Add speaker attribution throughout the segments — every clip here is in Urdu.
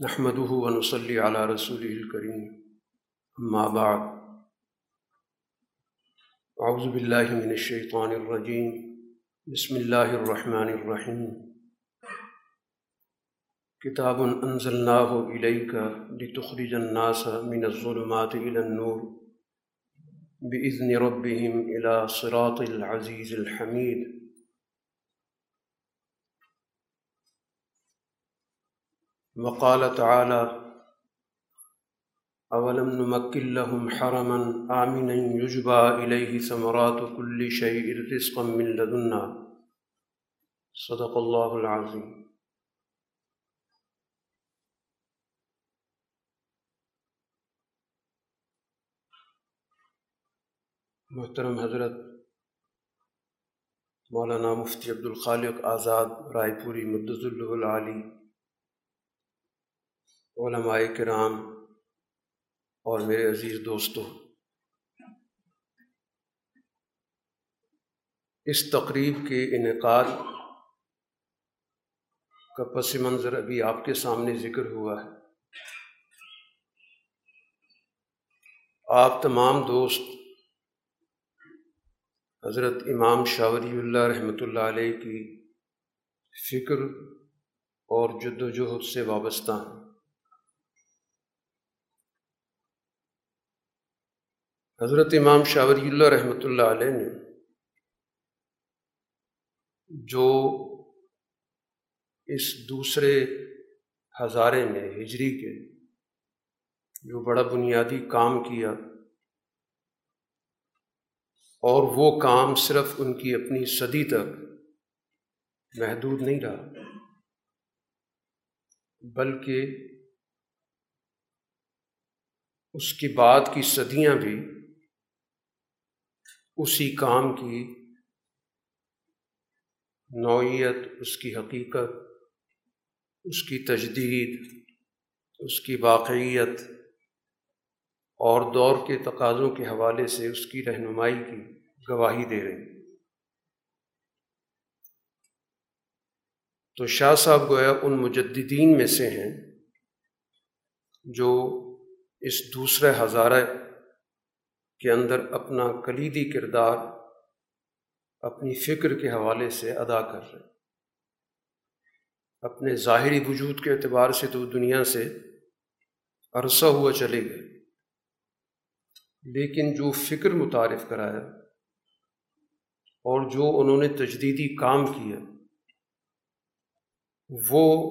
Speaker 1: نحمده ونصلي على رسوله الكريم. أما بعد، أعوذ بالله من الشيطان الرجيم. بسم الله الرحمن الرحيم. كتاب أنزلناه إليك لتخرج الناس من الظلمات إلى النور بإذن ربهم إلى صراط العزيز الحميد. وقال تعالى اولم نمكن لهم حرما آمنا يجبى إليه ثمرات كل شيء رزقا من لدنا صدق الله العظيم محترم حضرت، مولانا مفتی عبد الخالق آزاد، رائے پوری مدض العلی علماء کرام اور میرے عزیز دوستوں اس تقریب کے انعقاد کا پس منظر ابھی آپ کے سامنے ذکر ہوا ہے۔ آپ تمام دوست، حضرت امام شاوری اللہ رحمۃ اللہ علیہ کی فکر اور جد و جہد سے وابستہ ہیں۔ حضرت امام شاہ ولی اللہ رحمۃ اللہ علیہ نے جو اس دوسرے ہزارے میں ہجری کے جو بڑا بنیادی کام کیا اور وہ کام صرف ان کی اپنی صدی تک محدود نہیں رہا، بلکہ اس کی بعد کی صدیاں بھی اسی کام کی نوعیت، اس کی حقیقت، اس کی تجدید، اس کی واقعیت اور دور کے تقاضوں کے حوالے سے اس کی رہنمائی کی گواہی دے رہے ہیں۔ تو شاہ صاحب گویا ان مجددین میں سے ہیں جو اس دوسرے ہزارہ کے اندر اپنا کلیدی کردار اپنی فکر کے حوالے سے ادا کر رہے اپنے ظاہری وجود کے اعتبار سے تو دنیا سے عرصہ ہوا چلے گئے۔ لیکن جو فکر متعارف کرایا اور جو انہوں نے تجدیدی کام کیا، وہ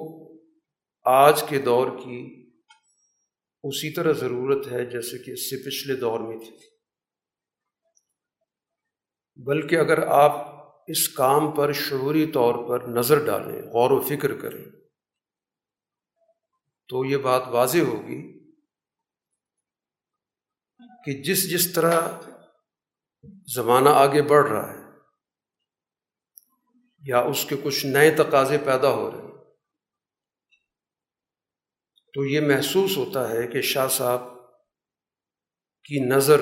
Speaker 1: آج کے دور کی اسی طرح ضرورت ہے جیسے کہ اس سے پچھلے دور میں تھی۔ بلکہ اگر آپ اس کام پر شعوری طور پر نظر ڈالیں، غور و فکر کریں، تو یہ بات واضح ہوگی کہ جس جس طرح زمانہ آگے بڑھ رہا ہے یا اس کے کچھ نئے تقاضے پیدا ہو رہے ہیں، تو یہ محسوس ہوتا ہے کہ شاہ صاحب کی نظر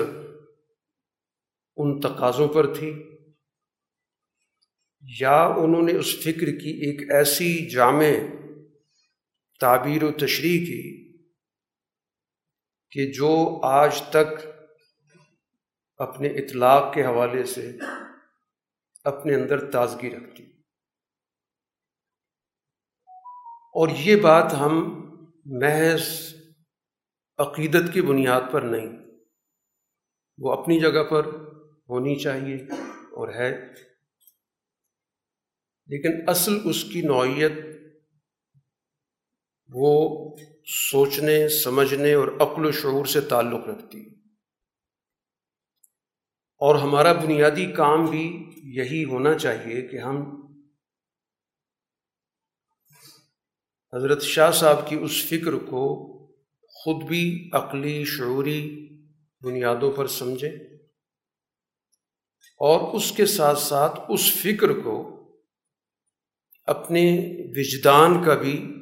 Speaker 1: ان تقاضوں پر تھی، یا انہوں نے اس فکر کی، ایک ایسی جامع تعبیر و تشریح کی کہ جو آج تک اپنے اطلاق کے حوالے سے اپنے اندر تازگی رکھتی۔ اور یہ بات ہم محض عقیدت کی بنیاد پر نہیں، وہ اپنی جگہ پر ہونی چاہیے اور ہے۔ لیکن اصل اس کی نوعیت وہ سوچنے، سمجھنے اور عقل و شعور سے تعلق رکھتی۔ اور ہمارا بنیادی کام بھی یہی ہونا چاہیے کہ ہم حضرت شاہ صاحب کی اس فکر کو خود بھی عقلی، شعوری بنیادوں پر سمجھیں۔ اور اس کے ساتھ ساتھ اس فکر کو اپنے وجدان کا بھی،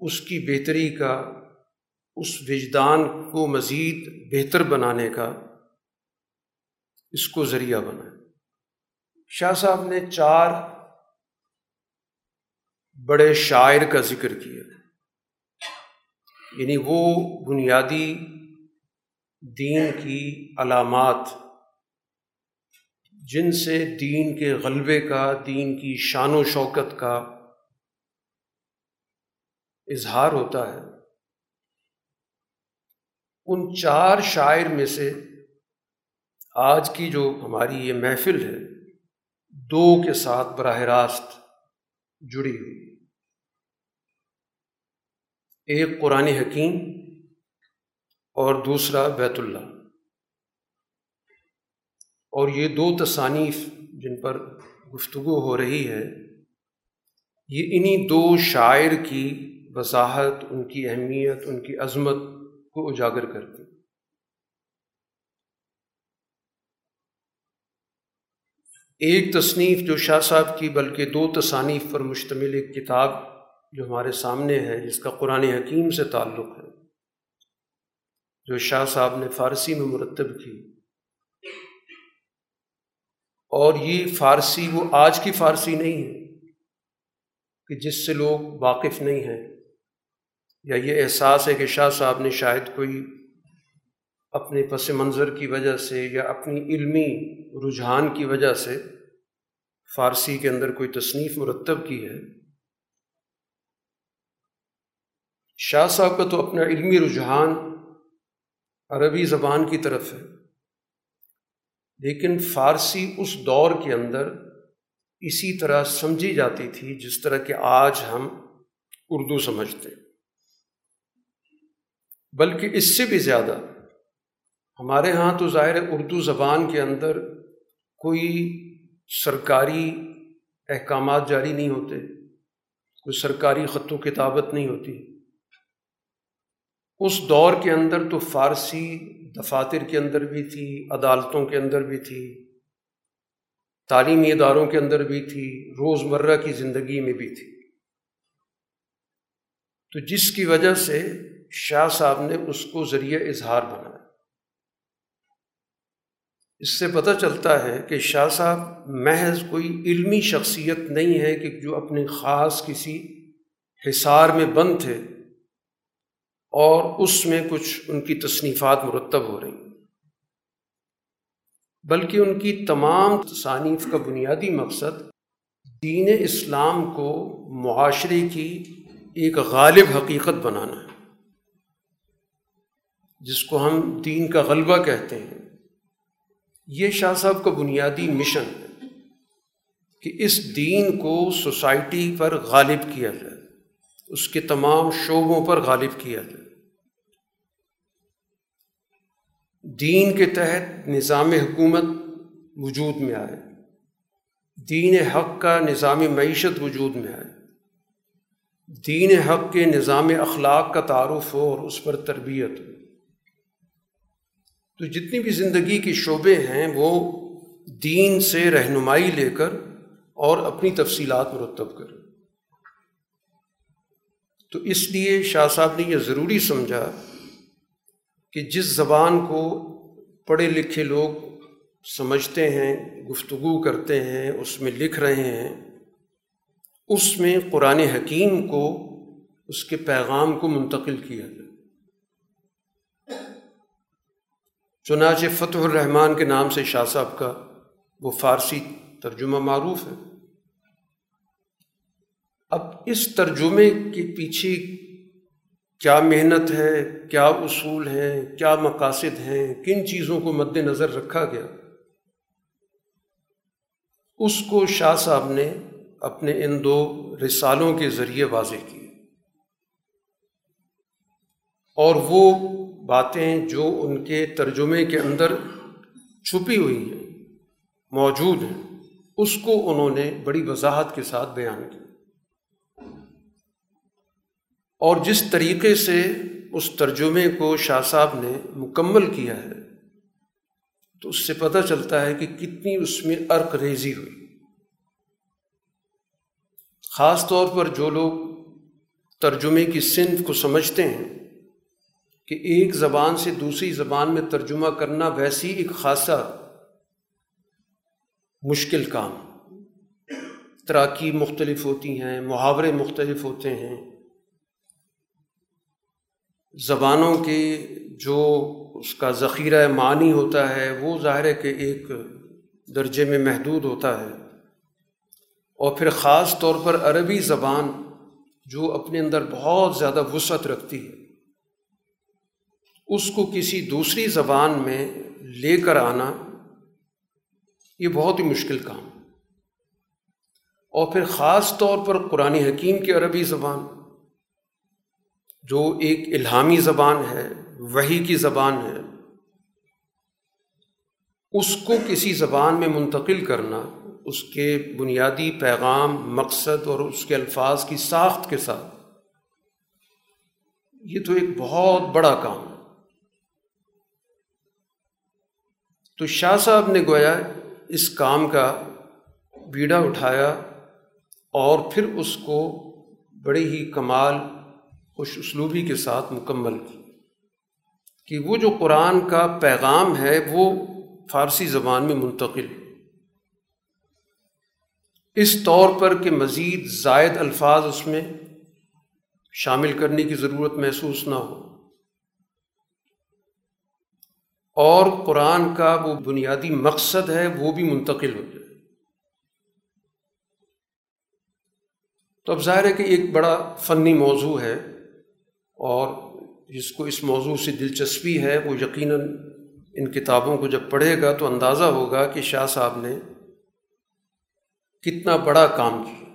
Speaker 1: اس کی بہتری کا، اس وجدان کو مزید بہتر بنانے کا اس کو ذریعہ بنا شاہ صاحب نے چار بڑے شاعر کا ذکر کیا یعنی وہ بنیادی دین کی علامات۔ جن سے دین کے غلبے کا، دین کی شان و شوکت کا اظہار ہوتا ہے۔ ان چار شاعر میں سے آج کی جو ہماری یہ محفل ہے، دو کے ساتھ براہ راست جڑی ہوئی۔ ایک قرآن حکیم اور دوسرا بیت اللہ۔ اور یہ دو تصانیف جن پر گفتگو ہو رہی ہے، یہ انہی دو شاعر کی وضاحت، ان کی اہمیت، ان کی عظمت کو اجاگر کرتی۔ ایک تصنیف جو شاہ صاحب کی، بلکہ دو تصانیف پر مشتمل ایک کتاب جو ہمارے سامنے ہے، جس کا قرآن حکیم سے تعلق ہے۔ جو شاہ صاحب نے فارسی میں مرتب کی۔ اور یہ فارسی، وہ آج کی فارسی نہیں ہے کہ جس سے لوگ واقف نہیں ہیں۔ یا یہ احساس ہے کہ شاہ صاحب نے شاید کوئی اپنے پس منظر کی وجہ سے یا اپنی علمی رجحان کی وجہ سے فارسی کے اندر کوئی تصنیف مرتب کی ہے۔ شاہ صاحب کا تو اپنا علمی رجحان عربی زبان کی طرف ہے۔ لیکن فارسی اس دور کے اندر اسی طرح سمجھی جاتی تھی جس طرح کہ آج ہم اردو سمجھتے ہیں۔ بلکہ اس سے بھی زیادہ ہمارے ہاں تو ظاہر اردو زبان کے اندر کوئی سرکاری احکامات جاری نہیں ہوتے، کوئی سرکاری خط و کتابت نہیں ہوتی۔ اس دور کے اندر تو فارسی دفاتر کے اندر بھی تھی، عدالتوں کے اندر بھی تھی، تعلیمی اداروں کے اندر بھی تھی روز مرہ کی زندگی میں بھی تھی۔ تو جس کی وجہ سے شاہ صاحب نے اس کو ذریعہ اظہار بنایا۔ اس سے پتہ چلتا ہے کہ شاہ صاحب محض کوئی علمی شخصیت نہیں ہے کہ جو اپنے خاص کسی حصار میں بند تھے۔ اور اس میں کچھ ان کی تصنیفات مرتب ہو رہی بلکہ ان کی تمام تصانیف کا بنیادی مقصد دین اسلام کو معاشرے کی ایک غالب حقیقت بنانا ہے، جس کو ہم دین کا غلبہ کہتے ہیں۔ یہ شاہ صاحب کا بنیادی مشن ہے کہ اس دین کو سوسائٹی پر غالب کیا جائے، اس کے تمام شعبوں پر غالب کیا جائے۔ دین کے تحت نظام حکومت وجود میں آئے۔ دین حق کا نظام معیشت وجود میں آئے۔ دین حق کے نظام اخلاق کا تعارف ہو اور اس پر تربیت ہو۔ تو جتنی بھی زندگی کے شعبے ہیں، وہ دین سے رہنمائی لے کر اور اپنی تفصیلات مرتب کر۔ تو اس لیے شاہ صاحب نے یہ ضروری سمجھا کہ جس زبان کو پڑھے لکھے لوگ سمجھتے ہیں، گفتگو کرتے ہیں، اس میں لکھ رہے ہیں، اس میں قرآن حکیم کو، اس کے پیغام کو منتقل کیا جائے۔ چنانچہ فتح الرحمان کے نام سے شاہ صاحب کا وہ فارسی ترجمہ معروف ہے۔ اب اس ترجمے کے پیچھے کیا محنت ہے، کیا اصول ہیں، کیا مقاصد ہیں، کن چیزوں کو مد نظر رکھا گیا؟ اس کو شاہ صاحب نے اپنے ان دو رسالوں کے ذریعے واضح کی۔ اور وہ باتیں جو ان کے ترجمے کے اندر چھپی ہوئی ہیں، موجود ہیں، اس کو انہوں نے بڑی وضاحت کے ساتھ بیان کی۔ اور جس طریقے سے اس ترجمے کو شاہ صاحب نے مکمل کیا ہے، تو اس سے پتہ چلتا ہے کہ کتنی اس میں عرق ریزی ہوئی۔ خاص طور پر جو لوگ ترجمے کی صنف کو سمجھتے ہیں کہ ایک زبان سے دوسری زبان میں ترجمہ کرنا ویسی ایک خاصا مشکل کام۔ تراکیب مختلف ہوتی ہیں، محاورے مختلف ہوتے ہیں۔ زبانوں کے جو اس کا ذخیرہ معنی ہوتا ہے، وہ ظاہر ہے کہ ایک درجے میں محدود ہوتا ہے۔ اور پھر خاص طور پر عربی زبان جو اپنے اندر بہت زیادہ وسعت رکھتی ہے، اس کو کسی دوسری زبان میں لے کر آنا، یہ بہت ہی مشکل کام۔ اور پھر خاص طور پر قرآن حکیم کی عربی زبان جو ایک الہامی زبان ہے وہی کی زبان ہے، اس کو کسی زبان میں منتقل کرنا، اس کے بنیادی پیغام، مقصد اور اس کے الفاظ کی ساخت کے ساتھ، یہ تو ایک بہت بڑا کام ہے۔ تو شاہ صاحب نے گویا اس کام کا بیڑا اٹھایا اور پھر اس کو بڑے ہی کمال خوش اسلوبی کے ساتھ مکمل کی کہ وہ جو قرآن کا پیغام ہے وہ فارسی زبان میں منتقل اس طور پر کہ مزید زائد الفاظ اس میں شامل کرنے کی ضرورت محسوس نہ ہو۔ اور قرآن کا وہ بنیادی مقصد ہے وہ بھی منتقل ہو جائے۔ تو اب ظاہر ہے کہ ایک بڑا فنی موضوع ہے۔ اور جس کو اس موضوع سے دلچسپی ہے، وہ یقیناً ان کتابوں کو جب پڑھے گا تو اندازہ ہوگا کہ شاہ صاحب نے کتنا بڑا کام کیا۔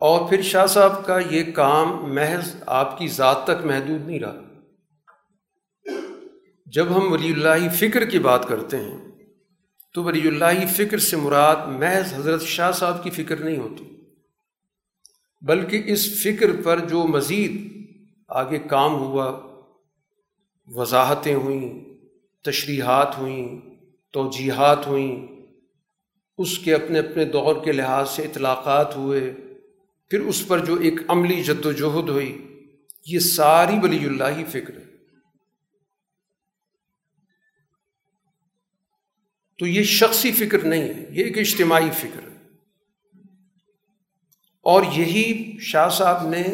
Speaker 1: اور پھر شاہ صاحب کا یہ کام محض آپ کی ذات تک محدود نہیں رہا۔ جب ہم ولی اللہ فکر کی بات کرتے ہیں، تو ولی اللہ فکر سے مراد محض حضرت شاہ صاحب کی فکر نہیں ہوتی۔ بلکہ اس فکر پر جو مزید آگے کام ہوا، وضاحتیں ہوئیں، تشریحات ہوئیں، توجیحات ہوئیں، اس کے اپنے اپنے دور کے لحاظ سے اطلاقات ہوئے، پھر اس پر جو ایک عملی جد و جہد ہوئی، یہ ساری ولی اللہ فکر ہے۔ تو یہ شخصی فکر نہیں ہے، یہ ایک اجتماعی فکر ہے۔ اور یہی شاہ صاحب نے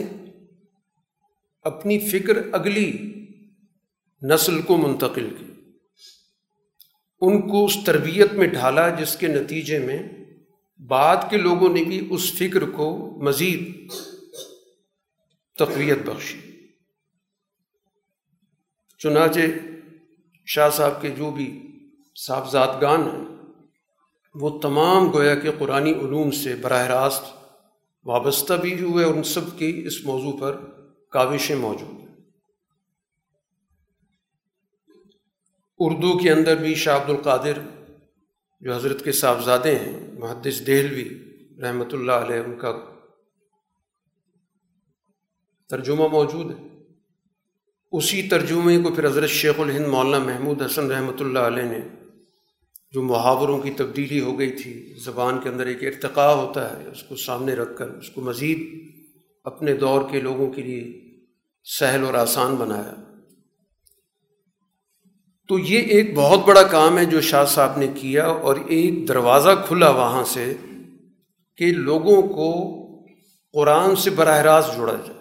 Speaker 1: اپنی فکر اگلی نسل کو منتقل کی۔ ان کو اس تربیت میں ڈھالا جس کے نتیجے میں بعد کے لوگوں نے بھی اس فکر کو مزید تقویت بخشی۔ چنانچہ شاہ صاحب کے جو بھی صاحبزادگان ہیں، وہ تمام گویا کہ قرآن علوم سے براہ راست وابستہ بھی ہوئے اور ان سب کی اس موضوع پر کاوشیں موجود ہیں۔ اردو کے اندر بھی شاہ عبد القادر جو حضرت کے صاحبزادے ہیں، محدث دہلوی رحمۃ اللہ علیہ، ان کا ترجمہ موجود ہے۔ اسی ترجمے کو پھر حضرت شیخ الہند مولانا محمود حسن رحمۃ اللہ علیہ نے جو محاوروں کی تبدیلی ہو گئی تھی، زبان کے اندر ایک ارتقاء ہوتا ہے، اس کو سامنے رکھ کر، اس کو مزید اپنے دور کے لوگوں کے لیے سہل اور آسان بنایا۔ تو یہ ایک بہت بڑا کام ہے جو شاہ صاحب نے کیا اور ایک دروازہ کھلا وہاں سے کہ لوگوں کو قرآن سے براہ راست جوڑا جائے۔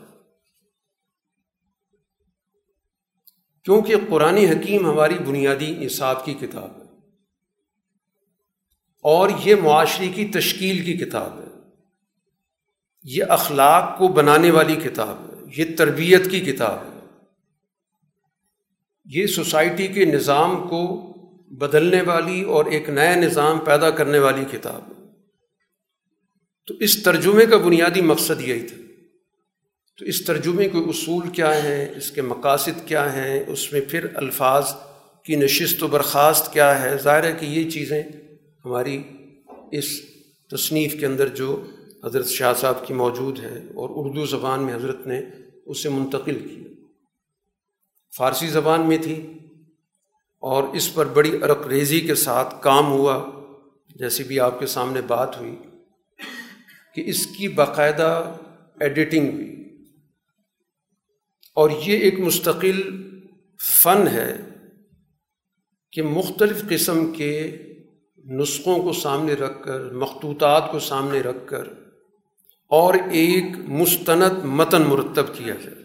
Speaker 1: کیونکہ قرآن حکیم ہماری بنیادی نصاب کی کتاب ہے۔ اور یہ معاشرے کی تشکیل کی کتاب ہے۔ یہ اخلاق کو بنانے والی کتاب ہے۔ یہ تربیت کی کتاب ہے۔ یہ سوسائٹی کے نظام کو بدلنے والی اور ایک نیا نظام پیدا کرنے والی کتاب ہے۔ تو اس ترجمے کا بنیادی مقصد یہی تھا۔ تو اس ترجمے کے اصول کیا ہیں؟ اس کے مقاصد کیا ہیں؟ اس میں پھر الفاظ کی نشست و برخاست کیا ہے؟ ظاہر ہے کہ یہ چیزیں ہماری اس تصنیف کے اندر جو حضرت شاہ صاحب کی موجود ہے اور اردو زبان میں حضرت نے اسے منتقل کیا۔ فارسی زبان میں تھی اور اس پر بڑی عرق ریزی کے ساتھ کام ہوا جیسے بھی آپ کے سامنے بات ہوئی، کہ اس کی باقاعدہ ایڈیٹنگ ہوئی۔ اور یہ ایک مستقل فن ہے کہ مختلف قسم کے نسخوں کو سامنے رکھ کر، مخطوطات کو سامنے رکھ کر اور ایک مستند متن مرتب کیا جائے۔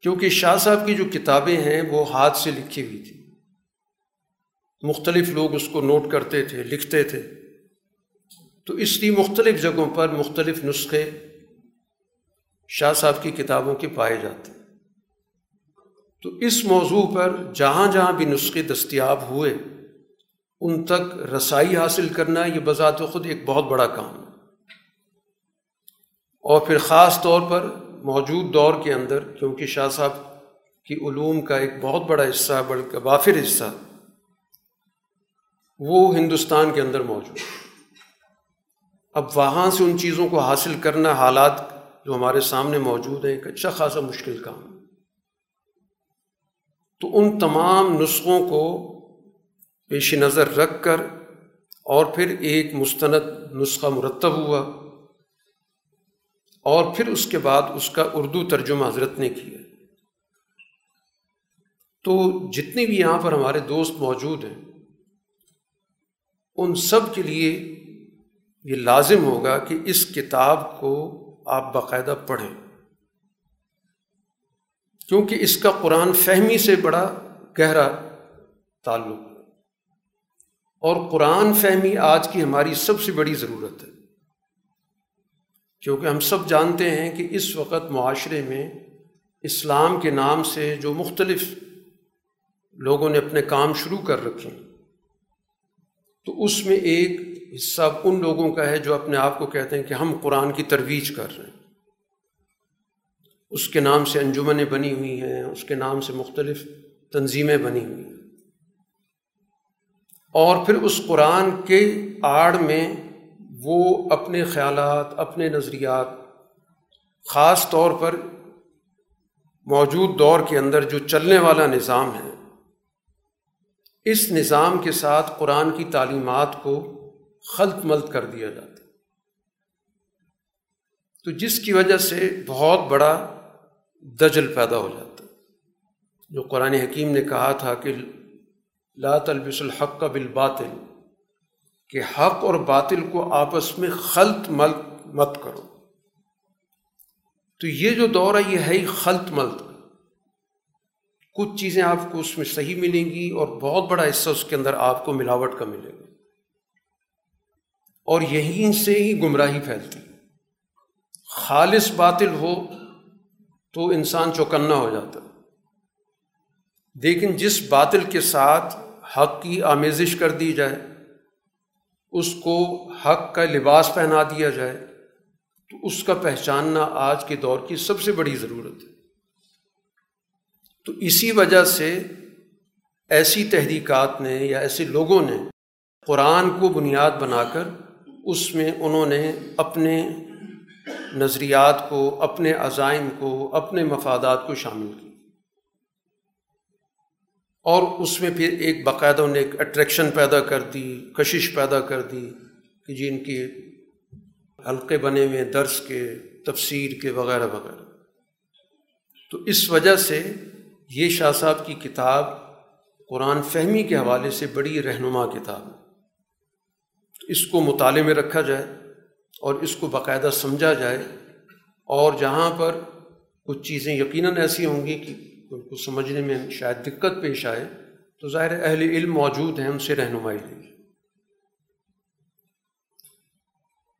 Speaker 1: کیونکہ شاہ صاحب کی جو کتابیں ہیں وہ ہاتھ سے لکھی ہوئی تھی مختلف لوگ اس کو نوٹ کرتے تھے، لکھتے تھے۔ تو اس لیے مختلف جگہوں پر مختلف نسخے شاہ صاحب کی کتابوں کے پائے جاتے تو اس موضوع پر جہاں جہاں بھی نسخے دستیاب ہوئے ان تک رسائی حاصل کرنا یہ بذات خود ایک بہت بڑا کام ہے۔ اور پھر خاص طور پر موجود دور کے اندر، کیونکہ شاہ صاحب کی علوم کا ایک بہت بڑا حصہ بلکہ وافر حصہ، وہ ہندوستان کے اندر موجود اب وہاں سے ان چیزوں کو حاصل کرنا حالات جو ہمارے سامنے موجود ہیں، ایک اچھا خاصا مشکل کام تو ان تمام نسخوں کو پیش نظر رکھ کر اور پھر ایک مستند نسخہ مرتب ہوا اور پھر اس کے بعد اس کا اردو ترجمہ حضرت نے کیا۔ تو جتنے بھی یہاں پر ہمارے دوست موجود ہیں، ان سب کے لیے یہ لازم ہوگا کہ اس کتاب کو آپ باقاعدہ پڑھیں۔ کیونکہ اس کا قرآن فہمی سے بڑا گہرا تعلق ہے۔ اور قرآن فہمی آج کی ہماری سب سے بڑی ضرورت ہے۔ کیونکہ ہم سب جانتے ہیں کہ اس وقت معاشرے میں اسلام کے نام سے جو مختلف لوگوں نے اپنے کام شروع کر رکھے ہیں، تو اس میں ایک حصہ ان لوگوں کا ہے جو اپنے آپ کو کہتے ہیں کہ ہم قرآن کی ترویج کر رہے ہیں۔ اس کے نام سے انجمنیں بنی ہوئی ہیں، اس کے نام سے مختلف تنظیمیں بنی ہوئی ہیں۔ اور پھر اس قرآن کے آڑ میں وہ اپنے خیالات، اپنے نظریات، خاص طور پر موجود دور کے اندر جو چلنے والا نظام ہے، اس نظام کے ساتھ قرآن کی تعلیمات کو خلط ملت کر دیا جاتا تو جس کی وجہ سے بہت بڑا دجل پیدا ہو جاتا جو قرآن حکیم نے کہا تھا کہ لا تلبس الحق کا بالباطل، کہ حق اور باطل کو آپس میں خلط ملت مت کرو۔ تو یہ جو دور ہے، یہ ہے ہی خلط ملت کچھ چیزیں آپ کو اس میں صحیح ملیں گی اور بہت بڑا حصہ اس کے اندر آپ کو ملاوٹ کا ملے گا۔ اور یہیں سے ہی گمراہی پھیلتی۔ خالص باطل ہو تو انسان چوکنا ہو جاتا۔ لیکن جس باطل کے ساتھ حق کی آمیزش کر دی جائے، اس کو حق کا لباس پہنا دیا جائے، تو اس کا پہچاننا آج کے دور کی سب سے بڑی ضرورت ہے۔ تو اسی وجہ سے ایسی تحریکات نے یا ایسے لوگوں نے قرآن کو بنیاد بنا کر اس میں انہوں نے اپنے نظریات کو، اپنے عزائم کو، اپنے مفادات کو شامل کی اور اس میں پھر ایک باقاعدہ انہیں ایک اٹریکشن پیدا کر دی، کشش پیدا کر دی کہ جی ان کے حلقے بنے ہوئے درس کے، تفسیر کے، وغیرہ وغیرہ۔ تو اس وجہ سے یہ شاہ صاحب کی کتاب قرآن فہمی کے حوالے سے بڑی رہنما کتاب ہے۔ اس کو مطالعے میں رکھا جائے اور اس کو باقاعدہ سمجھا جائے اور جہاں پر کچھ چیزیں یقیناً ایسی ہوں گی کہ ان کو سمجھنے میں شاید دقت پیش آئے، تو ظاہر اہل علم موجود ہیں، ان سے رہنمائی لی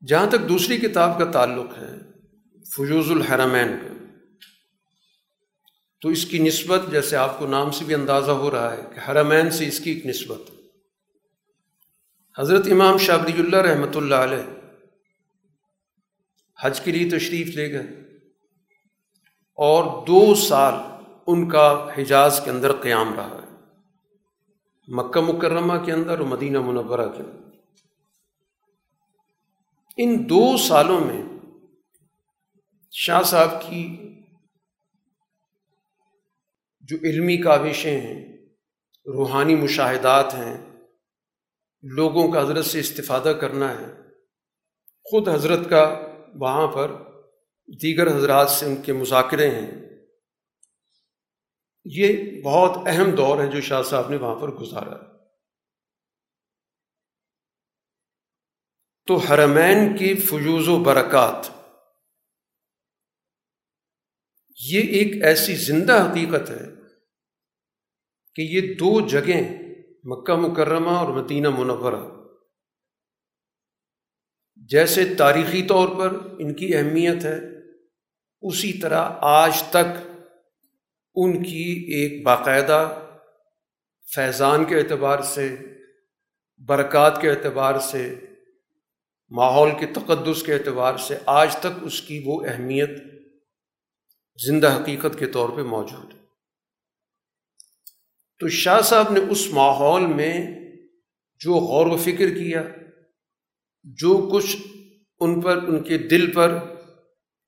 Speaker 1: جہاں تک دوسری کتاب کا تعلق ہے، فجوز الحرمین کا، تو اس کی نسبت جیسے آپ کو نام سے بھی اندازہ ہو رہا ہے کہ حرمین سے اس کی ایک نسبت حضرت امام شابری اللہ رحمۃ اللہ علیہ حج کے لیے تشریف لے گئے اور دو سال ان کا حجاز کے اندر قیام رہا ہے۔ مکہ مکرمہ کے اندر اور مدینہ منورہ کے اندر۔ ان دو سالوں میں شاہ صاحب کی جو علمی کاوشیں ہیں، روحانی مشاہدات ہیں، لوگوں کا حضرت سے استفادہ کرنا ہے، خود حضرت کا وہاں پر دیگر حضرات سے ان کے مذاکرے ہیں۔ یہ بہت اہم دور ہے جو شاہ صاحب نے وہاں پر گزارا۔ تو حرمین کی فیوز و برکات۔ یہ ایک ایسی زندہ حقیقت ہے کہ یہ دو جگہیں مکہ مکرمہ اور مدینہ منورہ۔ جیسے تاریخی طور پر ان کی اہمیت ہے، اسی طرح آج تک ان کی ایک باقاعدہ فیضان کے اعتبار سے، برکات کے اعتبار سے، ماحول کے تقدس کے اعتبار سے آج تک اس کی وہ اہمیت زندہ حقیقت کے طور پہ موجود ہے۔ تو شاہ صاحب نے اس ماحول میں جو غور و فکر کیا، جو کچھ ان پر، ان کے دل پر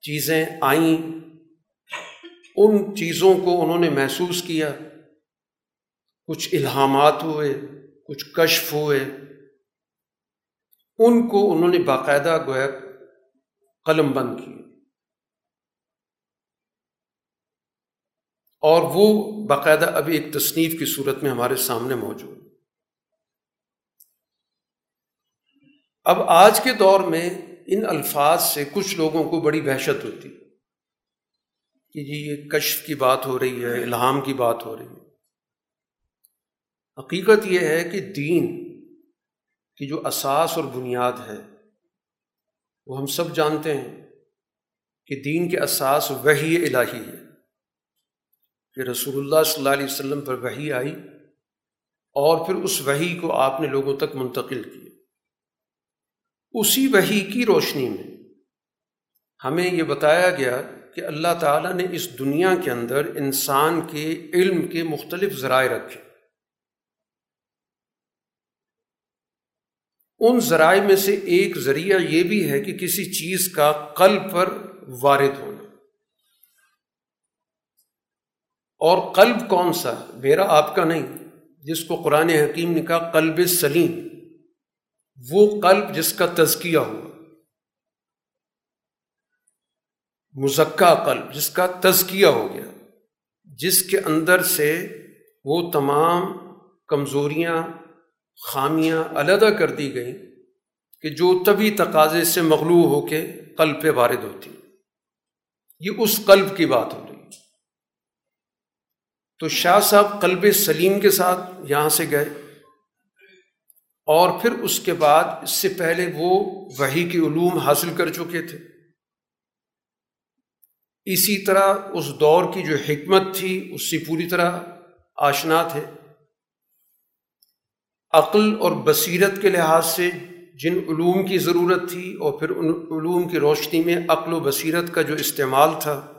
Speaker 1: چیزیں آئیں ان چیزوں کو انہوں نے محسوس کیا۔ کچھ الہامات ہوئے، کچھ کشف ہوئے۔ ان کو انہوں نے باقاعدہ گویا قلم بند کیا اور وہ باقاعدہ ابھی ایک تصنیف کی صورت میں ہمارے سامنے موجود۔ اب آج کے دور میں ان الفاظ سے کچھ لوگوں کو بڑی وحشت ہوتی۔ کہ جی یہ کشف کی بات ہو رہی ہے، الہام کی بات ہو رہی ہے۔ حقیقت یہ ہے کہ دین کی جو اساس اور بنیاد ہے، وہ ہم سب جانتے ہیں کہ دین کے اساس وہی الہی ہے۔ کہ رسول اللہ صلی اللہ علیہ وسلم پر وہی آئی اور پھر اس وہی کو آپ نے لوگوں تک منتقل کیا۔ اسی وہی کی روشنی میں ہمیں یہ بتایا گیا کہ اللہ تعالیٰ نے اس دنیا کے اندر انسان کے علم کے مختلف ذرائع رکھے۔ ان ذرائع میں سے ایک ذریعہ یہ بھی ہے کہ کسی چیز کا قلب پر وارد ہونا۔ اور قلب کون سا؟ میرا آپ کا نہیں، جس کو قرآن حکیم نے کہا قلب سلیم، وہ قلب جس کا تزکیہ ہوا۔ مزکہ قلب، جس کا تزکیہ ہو گیا، جس کے اندر سے وہ تمام کمزوریاں، خامیاں علیحدہ کر دی گئیں کہ جو طبی تقاضے سے مغلوب ہو کے قلب پہ وارد ہوتی۔ یہ اس قلب کی بات ہو رہی تو شاہ صاحب قلب سلیم کے ساتھ یہاں سے گئے اور پھر اس کے بعد اس سے پہلے وہ وہی کے علوم حاصل کر چکے تھے۔ اسی طرح اس دور کی جو حکمت تھی، اس سے پوری طرح آشنا تھے عقل اور بصیرت کے لحاظ سے جن علوم کی ضرورت تھی اور پھر ان علوم کی روشنی میں عقل و بصیرت کا جو استعمال تھا،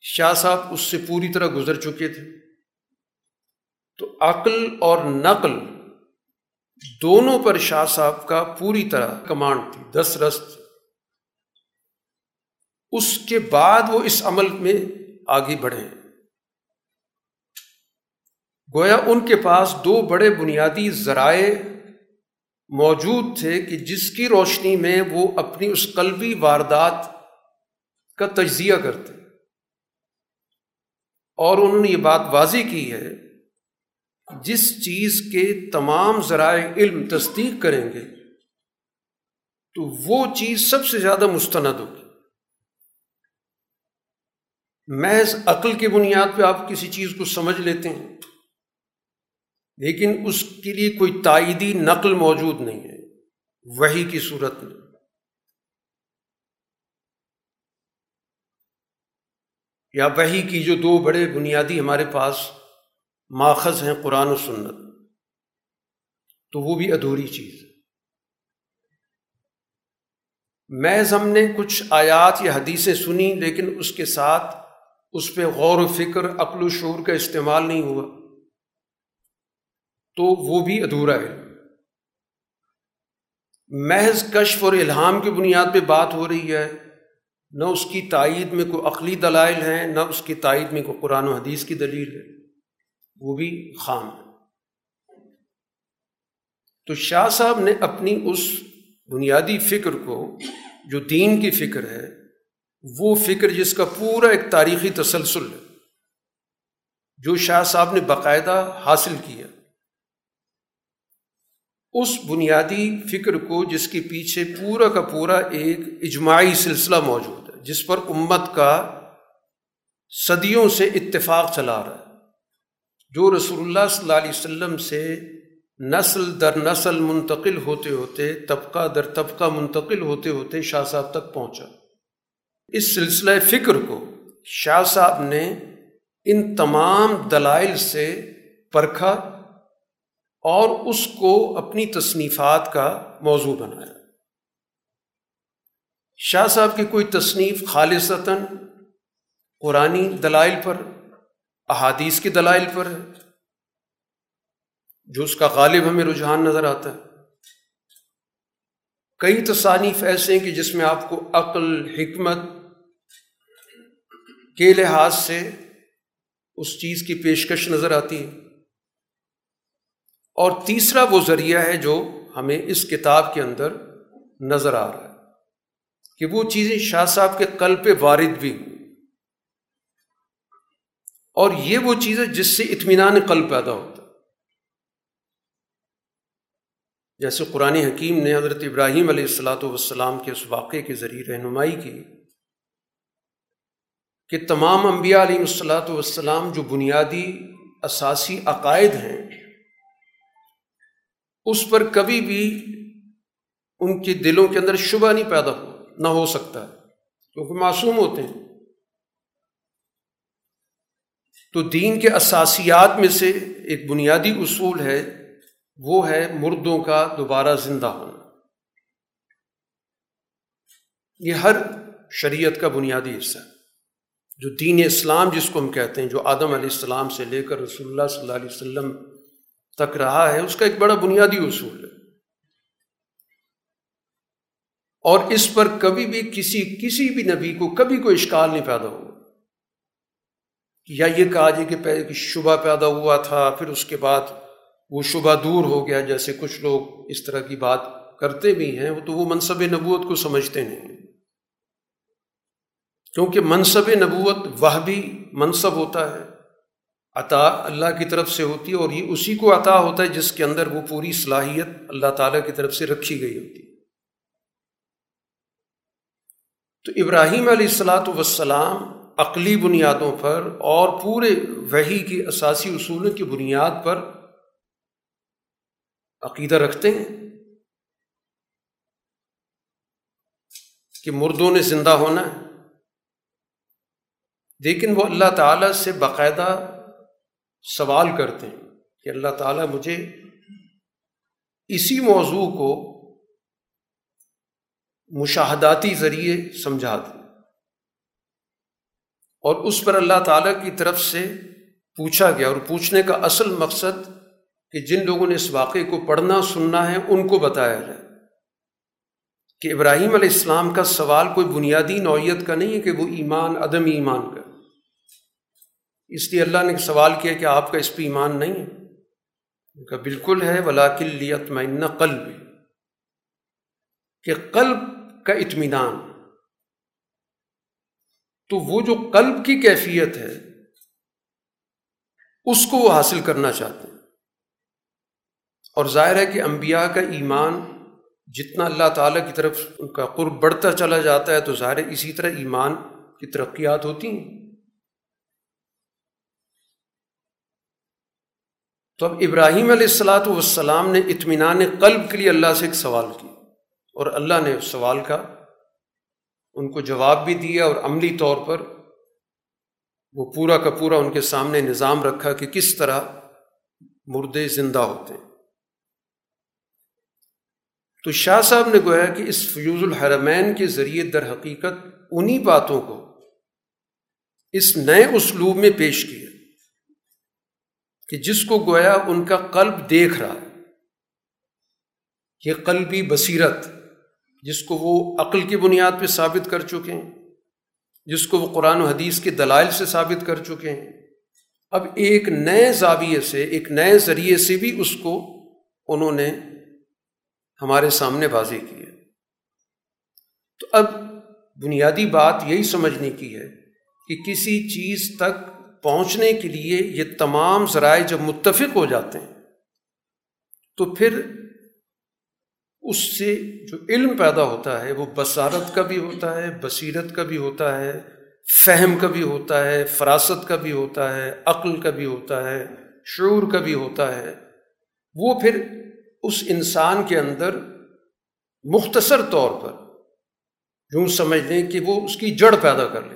Speaker 1: شاہ صاحب اس سے پوری طرح گزر چکے تھے۔ تو عقل اور نقل دونوں پر شاہ صاحب کا پوری طرح کمانڈ تھی دس رست اس کے بعد وہ اس عمل میں آگے بڑھے۔ گویا ان کے پاس دو بڑے بنیادی ذرائع موجود تھے کہ جس کی روشنی میں وہ اپنی اس قلبی واردات کا تجزیہ کرتے۔ اور انہوں نے یہ بات واضح کی ہے جس چیز کے تمام ذرائع علم تصدیق کریں گے تو وہ چیز سب سے زیادہ مستند ہوگی۔ محض عقل کی بنیاد پہ آپ کسی چیز کو سمجھ لیتے ہیں۔ لیکن اس کے لیے کوئی تائیدی نقل موجود نہیں ہے۔ وہی کی صورت میں۔ یا وہی کی جو دو بڑے بنیادی ہمارے پاس ماخذ ہیں قرآن و سنت، تو وہ بھی ادھوری چیز ہے۔ محض ہم نے کچھ آیات یا حدیثیں سنی، لیکن اس کے ساتھ اس پہ غور و فکر، عقل و شعور کا استعمال نہیں ہوا۔ تو وہ بھی ادھورا ہے۔ محض کشف اور الہام کی بنیاد پہ بات ہو رہی ہے۔ نہ اس کی تائید میں کوئی عقلی دلائل ہیں، نہ اس کی تائید میں کوئی قرآن و حدیث کی دلیل ہے۔ وہ بھی خام ہے۔ تو شاہ صاحب نے اپنی اس بنیادی فکر کو، جو دین کی فکر ہے وہ فکر جس کا پورا ایک تاریخی تسلسل ہے، جو شاہ صاحب نے باقاعدہ حاصل کیا۔ اس بنیادی فکر کو جس کے پیچھے پورا کا پورا ایک اجماعی سلسلہ موجود ہے، جس پر امت کا صدیوں سے اتفاق چلا رہا ہے۔ جو رسول اللہ صلی اللہ علیہ وسلم سے نسل در نسل منتقل ہوتے ہوتے، طبقہ در طبقہ منتقل ہوتے ہوتے شاہ صاحب تک پہنچا۔ اس سلسلہ فکر کو شاہ صاحب نے ان تمام دلائل سے پرکھا اور اس کو اپنی تصنیفات کا موضوع بنایا۔ شاہ صاحب کی کوئی تصنیف خالصتاً قرآن دلائل پر، احادیث کے دلائل پر ہے، جو اس کا غالب ہمیں رجحان نظر آتا ہے۔ کئی تصانیف ایسے ہیں کہ جس میں آپ کو عقل، حکمت کے لحاظ سے اس چیز کی پیشکش نظر آتی ہے۔ اور تیسرا وہ ذریعہ ہے جو ہمیں اس کتاب کے اندر نظر آ رہا ہے کہ وہ چیزیں شاہ صاحب کے قلب پہ وارد بھی ہوئی۔ اور یہ وہ چیز ہے جس سے اطمینان قلب پیدا ہوتا جیسے قرآن حکیم نے حضرت ابراہیم علیہ السلاۃ والسلام کے اس واقعے کے ذریعے رہنمائی کی۔ کہ تمام انبیاء علیہ السلاۃ والسلام جو بنیادی اساسی عقائد ہیں، اس پر کبھی بھی ان کے دلوں کے اندر شبہ نہیں پیدا ہو، نہ ہو سکتا ہے، کیونکہ معصوم ہوتے ہیں۔ تو دین کے اساسیات میں سے ایک بنیادی اصول ہے، وہ ہے مردوں کا دوبارہ زندہ ہونا۔ یہ ہر شریعت کا بنیادی حصہ ہے۔ جو دین اسلام جس کو ہم کہتے ہیں، جو آدم علیہ السلام سے لے کر رسول اللہ صلی اللہ علیہ وسلم تک رہا ہے، اس کا ایک بڑا بنیادی اصول ہے۔ اور اس پر کبھی بھی کسی کسی بھی نبی کو کبھی کوئی اشکال نہیں پیدا ہوا۔ یا یہ کہا جائے کہ پہلے شبہ پیدا ہوا تھا، پھر اس کے بعد وہ شبہ دور ہو گیا، جیسے کچھ لوگ اس طرح کی بات کرتے بھی ہیں، وہ تو وہ منصب نبوت کو سمجھتے نہیں کیونکہ منصب نبوت وہ بھی منصب ہوتا ہے۔ عطا اللہ کی طرف سے ہوتی ہے اور یہ اسی کو عطا ہوتا ہے جس کے اندر وہ پوری صلاحیت اللہ تعالیٰ کی طرف سے رکھی گئی ہوتی۔ ہے تو ابراہیم علیہ السلاۃ وسلام عقلی بنیادوں پر اور پورے وہی کی اساسی اصولوں کی بنیاد پر عقیدہ رکھتے ہیں کہ مردوں نے زندہ ہونا ہے۔ لیکن وہ اللہ تعالیٰ سے باقاعدہ سوال کرتے ہیں کہ اللہ تعالیٰ مجھے اسی موضوع کو مشاہداتی ذریعے سمجھا دیں اور اس پر اللہ تعالیٰ کی طرف سے پوچھا گیا اور پوچھنے کا اصل مقصد کہ جن لوگوں نے اس واقعے کو پڑھنا، سننا ہے، ان کو بتایا جائے۔ کہ ابراہیم علیہ السلام کا سوال کوئی بنیادی نوعیت کا نہیں ہے کہ وہ ایمان، عدم ایمان کا اس لیے اللہ نے سوال کیا کہ آپ کا اس پہ ایمان نہیں ہے؟ ان کا بالکل ہے ولاکلیت میں قلب کہ قلب کا اطمینان۔ تو وہ جو قلب کی کیفیت ہے، اس کو وہ حاصل کرنا چاہتے ہیں۔ اور ظاہر ہے کہ انبیاء کا ایمان، جتنا اللہ تعالیٰ کی طرف ان کا قرب بڑھتا چلا جاتا ہے، تو ظاہر اسی طرح ایمان کی ترقیات ہوتی ہیں۔ تو اب ابراہیم علیہ السلاۃ والسلام نے اطمینان قلب کے لیے اللہ سے ایک سوال کی اور اللہ نے اس سوال کا ان کو جواب بھی دیا اور عملی طور پر وہ پورا کا پورا ان کے سامنے نظام رکھا کہ کس طرح مردے زندہ ہوتے ہیں۔ تو شاہ صاحب نے گویا کہ اس فیوز الحرمین کے ذریعے در حقیقت انہی باتوں کو اس نئے اسلوب میں پیش کیا۔ کہ جس کو گویا ان کا قلب دیکھ رہا، یہ قلبی بصیرت، جس کو وہ عقل کی بنیاد پہ ثابت کر چکے ہیں، جس کو وہ قرآن و حدیث کے دلائل سے ثابت کر چکے ہیں۔ اب ایک نئے زاویے سے، ایک نئے ذریعے سے بھی اس کو انہوں نے ہمارے سامنے واضح کی ہے۔ تو اب بنیادی بات یہی سمجھنے کی ہے کہ کسی چیز تک پہنچنے کے لیے یہ تمام ذرائع جب متفق ہو جاتے ہیں، تو پھر اس سے جو علم پیدا ہوتا ہے، وہ بصارت کا بھی ہوتا ہے، بصیرت کا بھی ہوتا ہے، فہم کا بھی ہوتا ہے، فراست کا بھی ہوتا ہے، عقل کا بھی ہوتا ہے، شعور کا بھی ہوتا ہے، وہ پھر اس انسان کے اندر مختصر طور پر یوں سمجھ لیں کہ وہ اس کی جڑ پیدا کر لیتا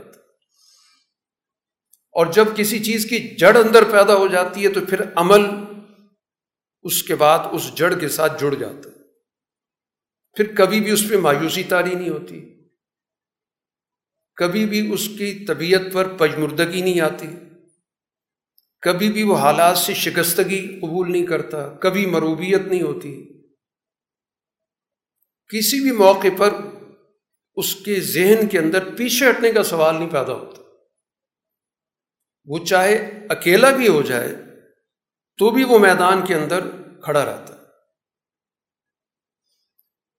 Speaker 1: اور جب کسی چیز کی جڑ اندر پیدا ہو جاتی ہے تو پھر عمل اس کے بعد اس جڑ کے ساتھ جڑ جاتا ہے۔ پھر کبھی بھی اس پہ مایوسی تاری نہیں ہوتی۔ کبھی بھی اس کی طبیعت پر پجمردگی نہیں آتی۔ کبھی بھی وہ حالات سے شکستگی قبول نہیں کرتا۔ کبھی مروبیت نہیں ہوتی۔ کسی بھی موقع پر اس کے ذہن کے اندر پیچھے ہٹنے کا سوال نہیں پیدا ہوتا۔ وہ چاہے اکیلا بھی ہو جائے تو بھی وہ میدان کے اندر کھڑا رہتا ہے۔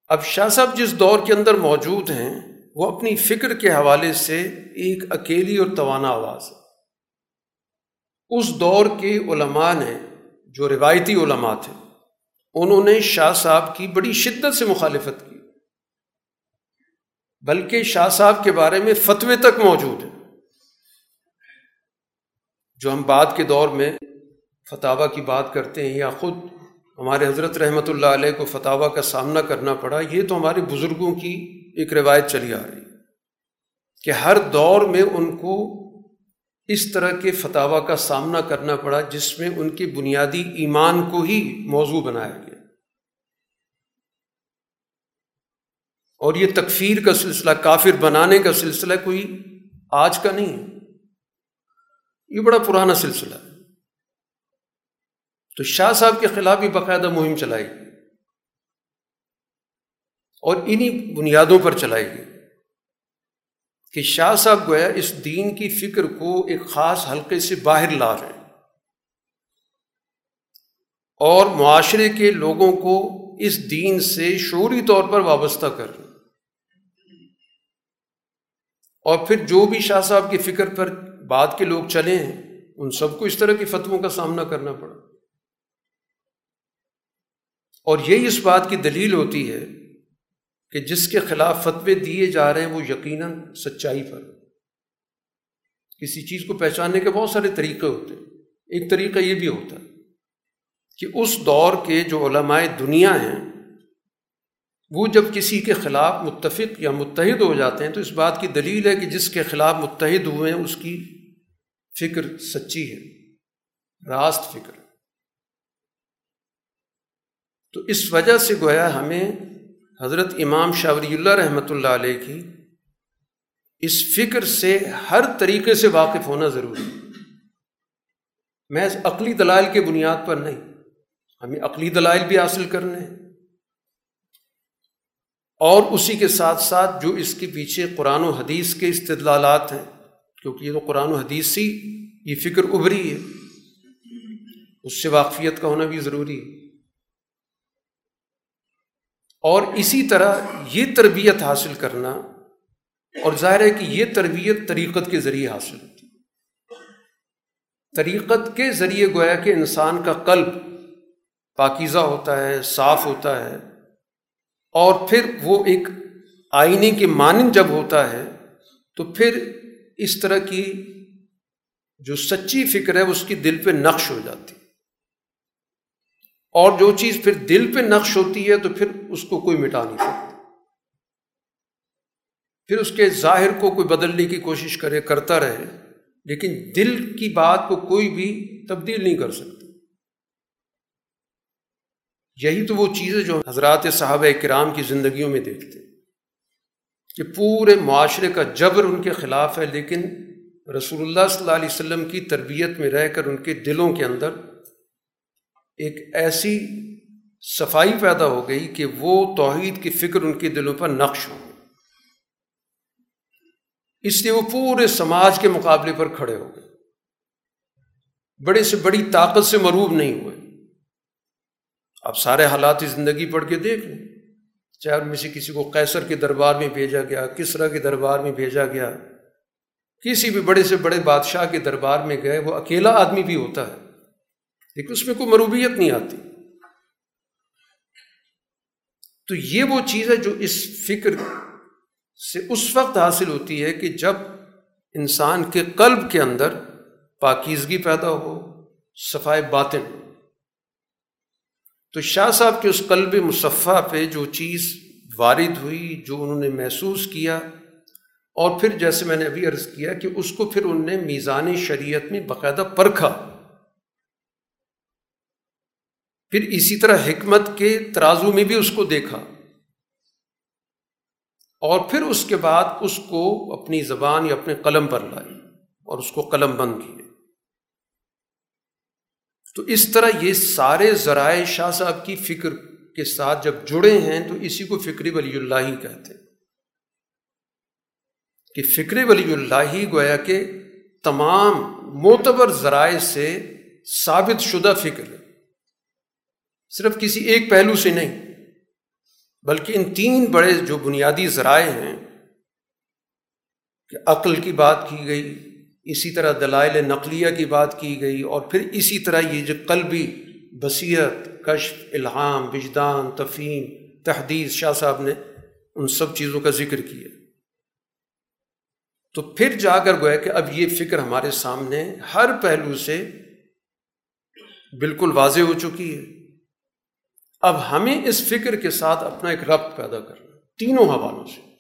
Speaker 1: اب شاہ صاحب جس دور کے اندر موجود ہیں، وہ اپنی فکر کے حوالے سے ایک اکیلی اور توانا آواز ہے۔ اس دور کے علماء نے، جو روایتی علماء تھے، انہوں نے شاہ صاحب کی بڑی شدت سے مخالفت کی۔ بلکہ شاہ صاحب کے بارے میں فتوے تک موجود ہیں۔ جو ہم بعد کے دور میں فتح کی بات کرتے ہیں یا خود ہمارے حضرت رحمۃ اللہ علیہ کو فتح کا سامنا کرنا پڑا، یہ تو ہمارے بزرگوں کی ایک روایت چلی آ رہی کہ ہر دور میں ان کو اس طرح کے فتح کا سامنا کرنا پڑا جس میں ان کے بنیادی ایمان کو ہی موضوع بنایا گیا۔ اور یہ تکفیر کا سلسلہ، کافر بنانے کا سلسلہ کوئی آج کا نہیں ہے۔ یہ بڑا پرانا سلسلہ ہے۔ تو شاہ صاحب کے خلاف بھی باقاعدہ مہم چلائی گئی۔ اور انہی بنیادوں پر چلائی گئی کہ شاہ صاحب گویا اس دین کی فکر کو ایک خاص حلقے سے باہر لا رہے ہیں۔ اور معاشرے کے لوگوں کو اس دین سے شعوری طور پر وابستہ کر رہے ہیں۔ اور پھر جو بھی شاہ صاحب کی فکر پر بعد کے لوگ چلے ہیں ان سب کو اس طرح کی فتووں کا سامنا کرنا پڑا۔ اور یہی اس بات کی دلیل ہوتی ہے کہ جس کے خلاف فتوے دیے جا رہے ہیں، وہ یقیناً سچائی پر کسی چیز کو پہچاننے کے بہت سارے طریقے ہوتے ہیں۔ ایک طریقہ یہ بھی ہوتا ہے کہ اس دور کے جو علماء دنیا ہیں، وہ جب کسی کے خلاف متفق یا متحد ہو جاتے ہیں، تو اس بات کی دلیل ہے کہ جس کے خلاف متحد ہوئے ہیں، اس کی فکر سچی ہے، راست فکر۔ تو اس وجہ سے گویا ہمیں حضرت امام شاہ ولی اللہ رحمۃ اللہ علیہ کی اس فکر سے ہر طریقے سے واقف ہونا ضروری ہے۔ محض عقلی دلائل کے بنیاد پر نہیں، ہمیں عقلی دلائل بھی حاصل کرنے ہیں۔ اور اسی کے ساتھ ساتھ جو اس کے پیچھے قرآن و حدیث کے استدلالات ہیں کیونکہ یہ تو قرآن و حدیث سے یہ فکر ابھری ہے۔ اس سے واقفیت کا ہونا بھی ضروری ہے۔ اور اسی طرح یہ تربیت حاصل کرنا، اور ظاہر ہے کہ یہ تربیت طریقت کے ذریعے حاصل ہوتی طریقت کے ذریعے گویا کہ انسان کا قلب پاکیزہ ہوتا ہے، صاف ہوتا ہے، اور پھر وہ ایک آئینے کے مانند جب ہوتا ہے، تو پھر اس طرح کی جو سچی فکر ہے، اس کی دل پہ نقش ہو جاتی۔ اور جو چیز پھر دل پہ نقش ہوتی ہے، تو پھر اس کو کوئی مٹا نہیں سکتا۔ پھر اس کے ظاہر کو کوئی بدلنے کی کوشش کرے، کرتا رہے۔ لیکن دل کی بات کو کوئی بھی تبدیل نہیں کر سکتا۔ یہی تو وہ چیزیں جو حضرات صحابہ کرام کی زندگیوں میں دیکھتے۔ کہ پورے معاشرے کا جبر ان کے خلاف ہے، لیکن رسول اللہ صلی اللہ علیہ وسلم کی تربیت میں رہ کر ان کے دلوں کے اندر ایک ایسی صفائی پیدا ہو گئی کہ وہ توحید کی فکر ان کے دلوں پر نقش ہو۔ اس لیے وہ پورے سماج کے مقابلے پر کھڑے ہو گئے۔ بڑے سے بڑی طاقت سے مروب نہیں ہوئے۔ آپ سارے حالات زندگی پڑھ کے دیکھ لیں۔ چاہے ان میں سے کسی کو کیسر کے دربار میں بھیجا گیا، کسرا کے دربار میں بھیجا گیا۔ کسی بھی بڑے سے بڑے بادشاہ کے دربار میں گئے، وہ اکیلا آدمی بھی ہوتا ہے۔ لیکن اس میں کوئی مروبیت نہیں آتی۔ تو یہ وہ چیز ہے جو اس فکر سے اس وقت حاصل ہوتی ہے کہ جب انسان کے قلب کے اندر پاکیزگی پیدا ہو، صفائے باطن تو شاہ صاحب کے اس قلب مصفہ پہ جو چیز وارد ہوئی، جو انہوں نے محسوس کیا، اور پھر جیسے میں نے ابھی عرض کیا کہ اس کو پھر ان نے میزان شریعت میں باقاعدہ پرکھا۔ پھر اسی طرح حکمت کے ترازو میں بھی اس کو دیکھا۔ اور پھر اس کے بعد اس کو اپنی زبان یا اپنے قلم پر لائی اور اس کو قلم بند کیے۔ تو اس طرح یہ سارے ذرائع شاہ صاحب کی فکر کے ساتھ جب جڑے ہیں تو اسی کو فکری ولی اللہ ہی کہتے ہیں۔ کہ فکر ولی اللہ ہی گویا کہ تمام معتبر ذرائع سے ثابت شدہ فکر ہے۔ صرف کسی ایک پہلو سے نہیں، بلکہ ان تین بڑے جو بنیادی ذرائع ہیں، کہ عقل کی بات کی گئی اسی طرح دلائل نقلیہ کی بات کی گئی اور پھر اسی طرح یہ جو قلبی بصیرت، کشف، الہام، وجدان، تفہیم تحدیث شاہ صاحب نے ان سب چیزوں کا ذکر کیا۔ تو پھر جا کر گویا کہ اب یہ فکر ہمارے سامنے ہر پہلو سے بالکل واضح ہو چکی ہے۔ اب ہمیں اس فکر کے ساتھ اپنا ایک ربط پیدا کرنا، تینوں حوالوں سے۔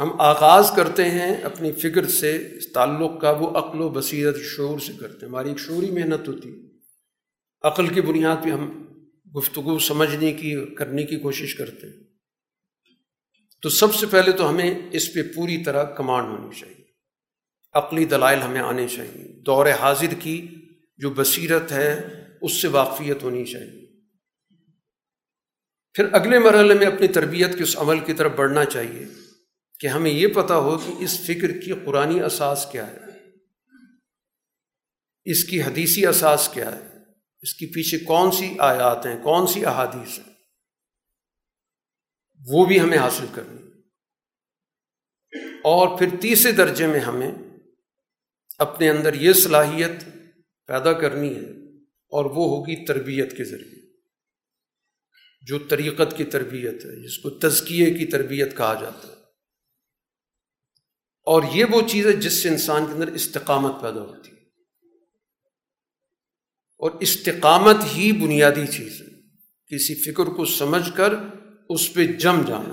Speaker 1: ہم آغاز کرتے ہیں اپنی فکر سے، اس تعلق کا وہ عقل و بصیرت شعور سے کرتے ہیں۔ ہماری ایک شعوری محنت ہوتی ہے۔ عقل کی بنیاد پہ ہم گفتگو سمجھنے کی کرنے کی کوشش کرتے ہیں۔ تو سب سے پہلے تو ہمیں اس پہ پوری طرح کمانڈ ہونی چاہیے۔ عقلی دلائل ہمیں آنے چاہیے۔ دور حاضر کی جو بصیرت ہے، اس سے واقفیت ہونی چاہیے۔ پھر اگلے مرحلے میں اپنی تربیت کے اس عمل کی طرف بڑھنا چاہیے۔ کہ ہمیں یہ پتہ ہو کہ اس فکر کی قرآن اساس کیا ہے۔ اس کی حدیثی اساس کیا ہے۔ اس کے پیچھے کون سی آیات ہیں، کون سی احادیث ہیں۔ وہ بھی ہمیں حاصل کرنی۔ اور پھر تیسرے درجے میں ہمیں اپنے اندر یہ صلاحیت پیدا کرنی ہے، اور وہ ہوگی تربیت کے ذریعے۔ جو طریقت کی تربیت ہے، جس کو تزکیے کی تربیت کہا جاتا ہے۔ اور یہ وہ چیز ہے جس سے انسان کے اندر استقامت پیدا ہوتی ہے۔ اور استقامت ہی بنیادی چیز ہے۔ کسی فکر کو سمجھ کر اس پہ جم جانا۔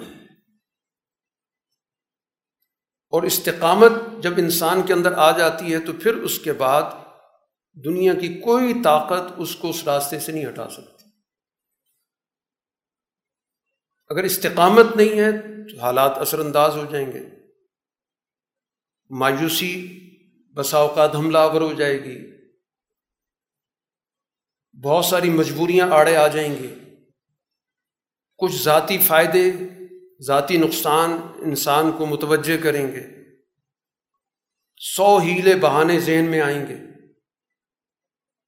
Speaker 1: اور استقامت جب انسان کے اندر آ جاتی ہے تو پھر اس کے بعد دنیا کی کوئی طاقت اس کو اس راستے سے نہیں ہٹا سکتی۔ اگر استقامت نہیں ہے تو حالات اثر انداز ہو جائیں گے۔ مایوسی، بسا اوقات حملہ آور ہو جائے گی۔ بہت ساری مجبوریاں آڑے آ جائیں گی۔ کچھ ذاتی فائدے، ذاتی نقصان انسان کو متوجہ کریں گے۔ سو ہیلے بہانے ذہن میں آئیں گے۔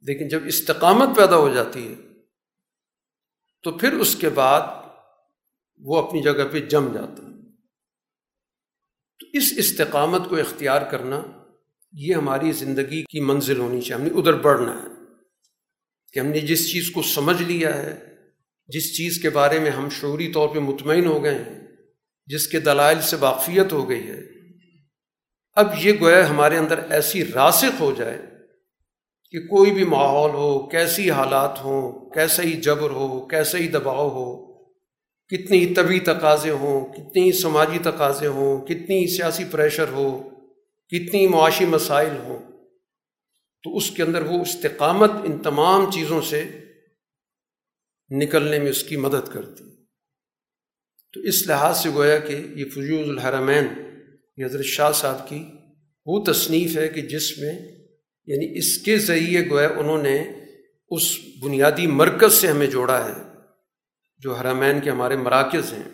Speaker 1: لیکن جب استقامت پیدا ہو جاتی ہے، تو پھر اس کے بعد وہ اپنی جگہ پہ جم جاتا ہے۔ تو اس استقامت کو اختیار کرنا، یہ ہماری زندگی کی منزل ہونی چاہیے، ہم نے ادھر بڑھنا ہے کہ ہم نے جس چیز کو سمجھ لیا ہے، جس چیز کے بارے میں ہم شعوری طور پہ مطمئن ہو گئے ہیں، جس کے دلائل سے واقفیت ہو گئی ہے، اب یہ گویا ہمارے اندر ایسی راسخ ہو جائے کہ کوئی بھی ماحول ہو، کیسی حالات ہوں، کیسا ہی جبر ہو، کیسا ہی دباؤ ہو کتنی ہی طبی تقاضے ہوں، کتنی ہی سماجی تقاضے ہوں، کتنی ہی سیاسی پریشر ہو، کتنی معاشی مسائل ہوں۔ تو اس کے اندر وہ استقامت ان تمام چیزوں سے نکلنے میں اس کی مدد کرتی۔ تو اس لحاظ سے گویا کہ یہ فجوز الحرمین، یہ حضرت شاہ صاحب کی وہ تصنیف ہے کہ جس میں یعنی اس کے ذریعے گویا انہوں نے اس بنیادی مرکز سے ہمیں جوڑا ہے۔ جو حرمین کے ہمارے مراکز ہیں،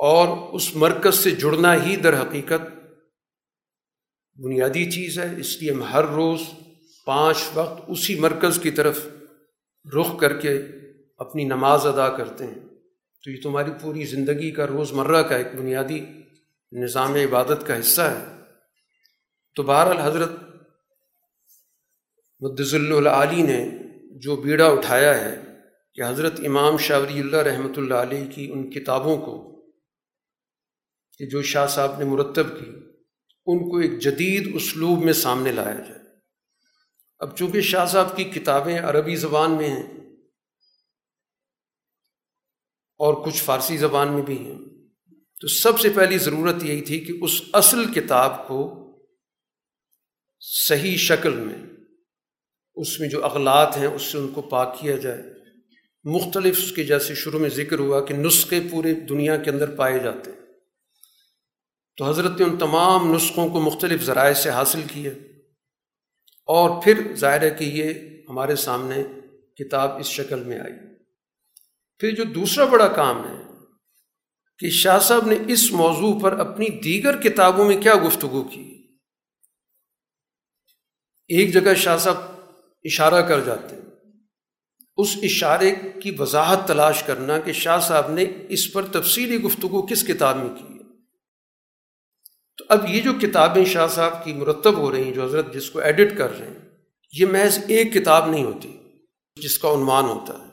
Speaker 1: اور اس مرکز سے جڑنا ہی در حقیقت بنیادی چیز ہے۔ اس لیے ہم ہر روز پانچ وقت اسی مرکز کی طرف رخ کر کے اپنی نماز ادا کرتے ہیں۔ تو یہ تمہاری پوری زندگی کا روز مرہ کا ایک بنیادی نظام عبادت کا حصہ ہے۔ تو بہرحال حضرت مدض العلی نے جو بیڑا اٹھایا ہے کہ حضرت امام شاوری اللہ رحمۃ اللہ علیہ کی ان کتابوں کو کہ جو شاہ صاحب نے مرتب کی، ان کو ایک جدید اسلوب میں سامنے لایا جائے۔ اب چونکہ شاہ صاحب کی کتابیں عربی زبان میں ہیں اور کچھ فارسی زبان میں بھی ہیں، تو سب سے پہلی ضرورت یہی تھی کہ اس اصل کتاب کو صحیح شکل میں، اس میں جو اغلاط ہیں، اس سے ان کو پاک کیا جائے۔ مختلف اس کے جیسے شروع میں ذکر ہوا کہ نسخے پورے دنیا کے اندر پائے جاتے ہیں۔ تو حضرت نے ان تمام نسخوں کو مختلف ذرائع سے حاصل کیا۔ اور پھر ظاہر ہے کہ یہ ہمارے سامنے کتاب اس شکل میں آئی۔ پھر جو دوسرا بڑا کام ہے کہ شاہ صاحب نے اس موضوع پر اپنی دیگر کتابوں میں کیا گفتگو کی۔ ایک جگہ شاہ صاحب اشارہ کر جاتے ہیں۔ اس اشارے کی وضاحت تلاش کرنا کہ شاہ صاحب نے اس پر تفصیلی گفتگو کس کتاب میں کی ہے۔ تو اب یہ جو کتابیں شاہ صاحب کی مرتب ہو رہی ہیں، جو حضرت جس کو ایڈٹ کر رہے ہیں، یہ محض ایک کتاب نہیں ہوتی جس کا عنوان ہوتا ہے،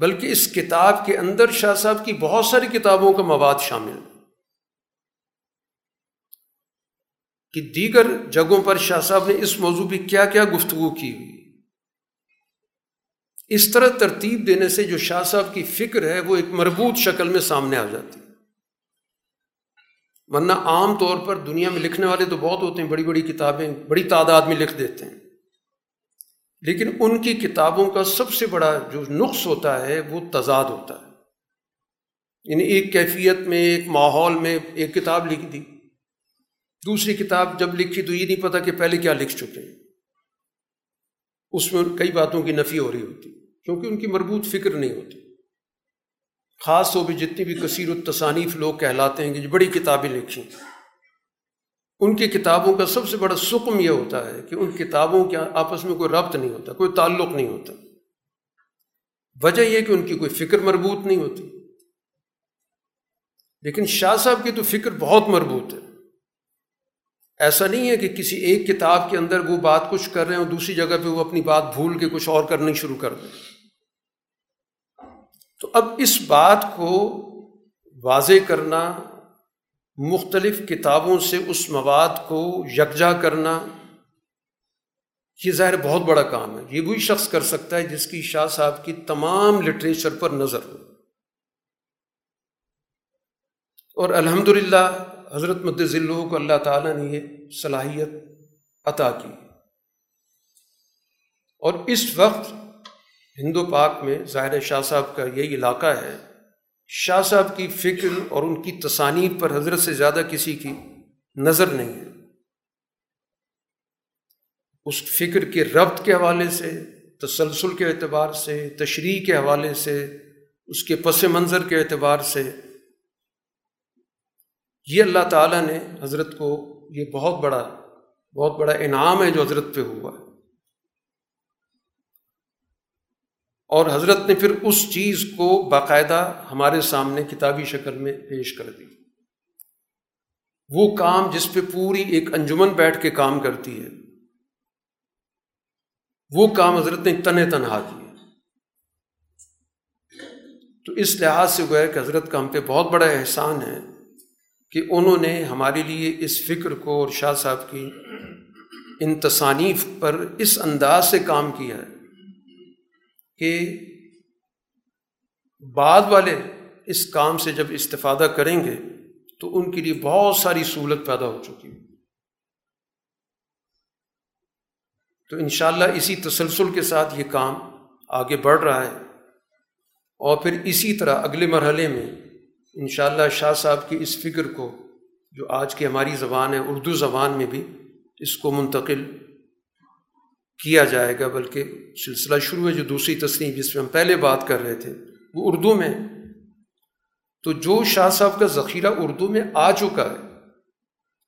Speaker 1: بلکہ اس کتاب کے اندر شاہ صاحب کی بہت ساری کتابوں کا مواد شامل ہے۔ کہ دیگر جگہوں پر شاہ صاحب نے اس موضوع پہ کیا کیا گفتگو کی ہوئی۔ اس طرح ترتیب دینے سے جو شاہ صاحب کی فکر ہے وہ ایک مربوط شکل میں سامنے آ جاتی ورنہ عام طور پر دنیا میں لکھنے والے تو بہت ہوتے ہیں، بڑی بڑی کتابیں، بڑی تعداد میں لکھ دیتے ہیں۔ لیکن ان کی کتابوں کا سب سے بڑا جو نقص ہوتا ہے وہ تضاد ہوتا ہے۔ یعنی ایک کیفیت میں، ایک ماحول میں ایک کتاب لکھ دی دوسری کتاب جب لکھی تو یہ نہیں پتا کہ پہلے کیا لکھ چکے ہیں۔ اس میں کئی باتوں کی نفی ہو رہی ہوتی۔ کیونکہ ان کی مربوط فکر نہیں ہوتی۔ خاص طور پہ جتنی بھی کثیر التصانیف لوگ کہلاتے ہیں کہ جو بڑی کتابیں لکھیں۔ ان کی کتابوں کا سب سے بڑا سکم یہ ہوتا ہے کہ ان کتابوں کے آپس میں کوئی ربط نہیں ہوتا، کوئی تعلق نہیں ہوتا۔ وجہ یہ کہ ان کی کوئی فکر مربوط نہیں ہوتی۔ لیکن شاہ صاحب کی تو فکر بہت مربوط ہے۔ ایسا نہیں ہے کہ کسی ایک کتاب کے اندر وہ بات کچھ کر رہے ہیں اور دوسری جگہ پہ وہ اپنی بات بھول کے کچھ اور کرنے شروع کر دیں۔ تو اب اس بات کو واضح کرنا، مختلف کتابوں سے اس مواد کو یکجا کرنا، یہ ظاہر بہت بڑا کام ہے۔ یہ وہی شخص کر سکتا ہے جس کی شاہ صاحب کی تمام لٹریچر پر نظر ہو۔ اور الحمد للہ حضرت مدذلو کو اللہ تعالیٰ نے یہ صلاحیت عطا کی۔ اور اس وقت ہندو پاک میں ظاہر شاہ صاحب کا یہی علاقہ ہے۔ شاہ صاحب کی فکر اور ان کی تصانیف پر حضرت سے زیادہ کسی کی نظر نہیں ہے۔ اس فکر کے ربط کے حوالے سے، تسلسل کے اعتبار سے، تشریح کے حوالے سے، اس کے پس منظر کے اعتبار سے۔ یہ اللہ تعالیٰ نے حضرت کو یہ بہت بڑا بہت بڑا انعام ہے جو حضرت پہ ہوا۔ ہے اور حضرت نے پھر اس چیز کو باقاعدہ ہمارے سامنے کتابی شکل میں پیش کر دی۔ وہ کام جس پہ پوری ایک انجمن بیٹھ کے کام کرتی ہے، وہ کام حضرت نے تن تنہا کیا تو اس لحاظ سے وہ ہے کہ حضرت کا ہم پہ بہت بڑا احسان ہے کہ انہوں نے ہمارے لیے اس فکر کو اور شاہ صاحب کی ان تصانیف پر اس انداز سے کام کیا ہے۔ کہ بعد والے اس کام سے جب استفادہ کریں گے تو ان کے لیے بہت ساری سہولت پیدا ہو چکی تو انشاءاللہ اسی تسلسل کے ساتھ یہ کام آگے بڑھ رہا ہے۔ اور پھر اسی طرح اگلے مرحلے میں انشاءاللہ شاہ صاحب کی اس فکر کو جو آج کی ہماری زبان ہے، اردو زبان میں بھی اس کو منتقل کیا جائے گا، بلکہ سلسلہ شروع ہے جو دوسری تصنیف جس میں ہم پہلے بات کر رہے تھے، وہ اردو میں تو جو شاہ صاحب کا ذخیرہ اردو میں آ چکا ہے،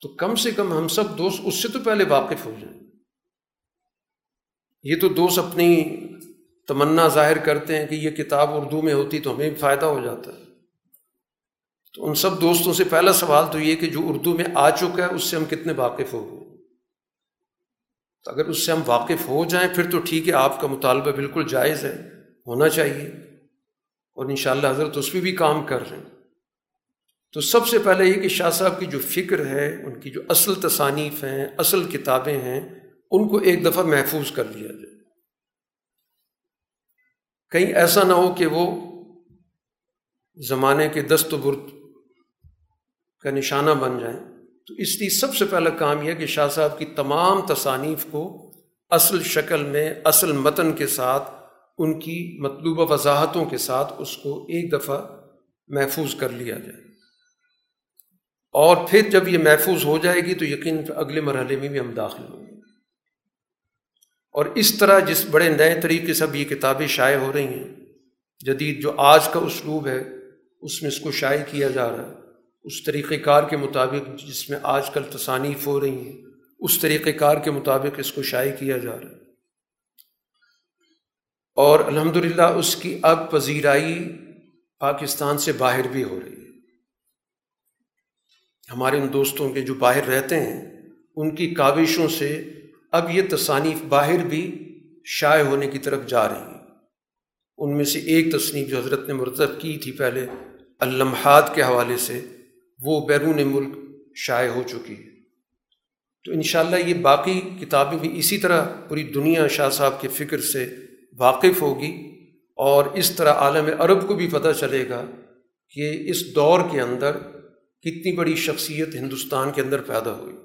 Speaker 1: تو کم سے کم ہم سب دوست اس سے تو پہلے واقف ہو جائیں۔ یہ تو دوست اپنی تمنا ظاہر کرتے ہیں کہ یہ کتاب اردو میں ہوتی تو ہمیں بھی فائدہ ہو جاتا۔ ہے تو ان سب دوستوں سے پہلا سوال تو یہ کہ جو اردو میں آ چکا ہے، اس سے ہم کتنے واقف ہو گئے؟ تو اگر اس سے ہم واقف ہو جائیں، پھر تو ٹھیک ہے، آپ کا مطالبہ بالکل جائز ہے، ہونا چاہیے۔ اور انشاءاللہ حضرت اس پہ بھی کام کر رہے ہیں۔ تو سب سے پہلے یہ کہ شاہ صاحب کی جو فکر ہے، ان کی جو اصل تصانیف ہیں، اصل کتابیں ہیں، ان کو ایک دفعہ محفوظ کر لیا جائے۔ کہیں ایسا نہ ہو کہ وہ زمانے کے دست و برد کا نشانہ بن جائیں۔ تو اس لیے سب سے پہلا کام یہ کہ شاہ صاحب کی تمام تصانیف کو اصل شکل میں، اصل متن کے ساتھ، ان کی مطلوبہ وضاحتوں کے ساتھ اس کو ایک دفعہ محفوظ کر لیا جائے۔ اور پھر جب یہ محفوظ ہو جائے گی تو یقین اگلے مرحلے میں بھی ہم داخل ہوں گے۔ اور اس طرح جس بڑے نئے طریقے سے اب یہ کتابیں شائع ہو رہی ہیں، جدید جو آج کا اسلوب ہے، اس میں اس کو شائع کیا جا رہا ہے۔ اس طریقۂ کار کے مطابق جس میں آج کل تصانیف ہو رہی ہیں، اس طریقۂ کار کے مطابق اس کو شائع کیا جا رہا ہے۔ اور الحمد اس کی اب پذیرائی پاکستان سے باہر بھی ہو رہی ہے۔ ہمارے ان دوستوں کے جو باہر رہتے ہیں، ان کی کاوشوں سے اب یہ تصانیف باہر بھی شائع ہونے کی طرف جا رہی ہیں۔ ان میں سے ایک تصنیف جو حضرت نے مرتب کی تھی پہلے، اللمحات کے حوالے سے وہ بیرون ملک شائع ہو چکی ہے۔ تو انشاءاللہ یہ باقی کتابیں بھی اسی طرح پوری دنیا شاہ صاحب کے فکر سے واقف ہوگی اور اس طرح عالم عرب کو بھی پتہ چلے گا کہ اس دور کے اندر کتنی بڑی شخصیت ہندوستان کے اندر پیدا ہوئی۔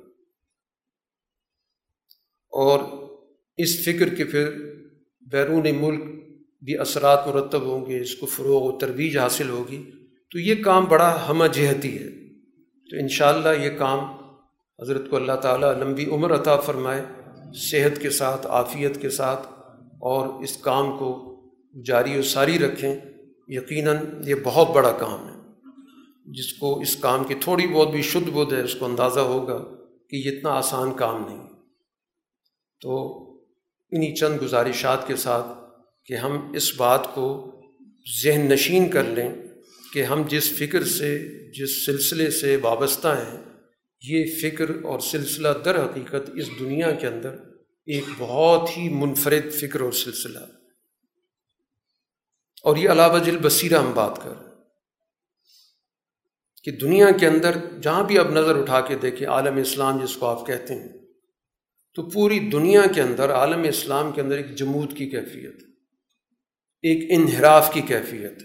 Speaker 1: اور اس فکر کے پھر بیرون ملک بھی اثرات مرتب ہوں گے، اس کو فروغ و ترویج حاصل ہوگی۔ تو یہ کام بڑا ہمہ جہتی ہے۔ تو انشاءاللہ یہ کام حضرت کو اللہ تعالیٰ لمبی عمر عطا فرمائے، صحت کے ساتھ، عافیت کے ساتھ، اور اس کام کو جاری و ساری رکھیں۔ یقیناً یہ بہت بڑا کام ہے۔ جس کو اس کام کی تھوڑی بہت بھی شدھ بدھ ہے، اس کو اندازہ ہوگا کہ یہ اتنا آسان کام نہیں۔ تو انہی چند گزارشات کے ساتھ کہ ہم اس بات کو ذہن نشین کر لیں۔ کہ ہم جس فکر سے، جس سلسلے سے وابستہ ہیں، یہ فکر اور سلسلہ در حقیقت اس دنیا کے اندر ایک بہت ہی منفرد فکر اور سلسلہ اور یہ علاوہ جل بصیرہ ہم بات کر کہ دنیا کے اندر جہاں بھی آپ نظر اٹھا کے دیکھیں، عالم اسلام جس کو آپ کہتے ہیں، تو پوری دنیا کے اندر، عالم اسلام کے اندر ایک جمود کی کیفیت، ایک انحراف کی کیفیت۔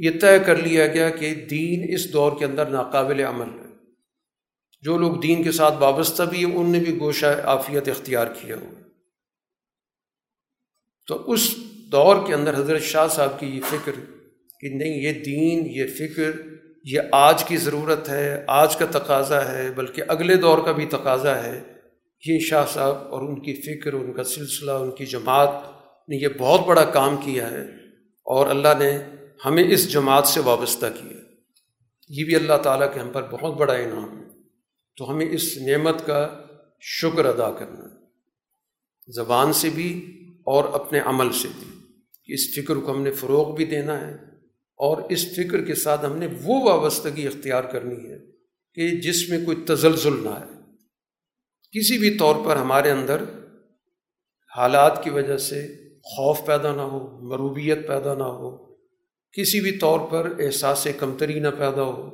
Speaker 1: یہ طے کر لیا گیا کہ دین اس دور کے اندر ناقابل عمل ہے۔ جو لوگ دین کے ساتھ وابستہ بھی ہیں، ان نے بھی گوشہ عافیت اختیار کیا ہوا۔ تو اس دور کے اندر حضرت شاہ صاحب کی یہ فکر کہ نہیں، یہ دین، یہ فکر، یہ آج کی ضرورت ہے، آج کا تقاضا ہے، بلکہ اگلے دور کا بھی تقاضا ہے۔ یہ شاہ صاحب اور ان کی فکر، ان کا سلسلہ، ان کی جماعت نے یہ بہت بڑا کام کیا ہے۔ اور اللہ نے ہمیں اس جماعت سے وابستہ کیا یہ بھی اللہ تعالیٰ کے ہم پر بہت بڑا انعام ہے۔ تو ہمیں اس نعمت کا شکر ادا کرنا زبان سے بھی اور اپنے عمل سے بھی۔ کہ اس فکر کو ہم نے فروغ بھی دینا ہے اور اس فکر کے ساتھ ہم نے وہ وابستگی اختیار کرنی ہے کہ جس میں کوئی تزلزل نہ آئے۔ کسی بھی طور پر ہمارے اندر حالات کی وجہ سے خوف پیدا نہ ہو، مروبیت پیدا نہ ہو کسی بھی طور پر احساس کمتری نہ پیدا ہو،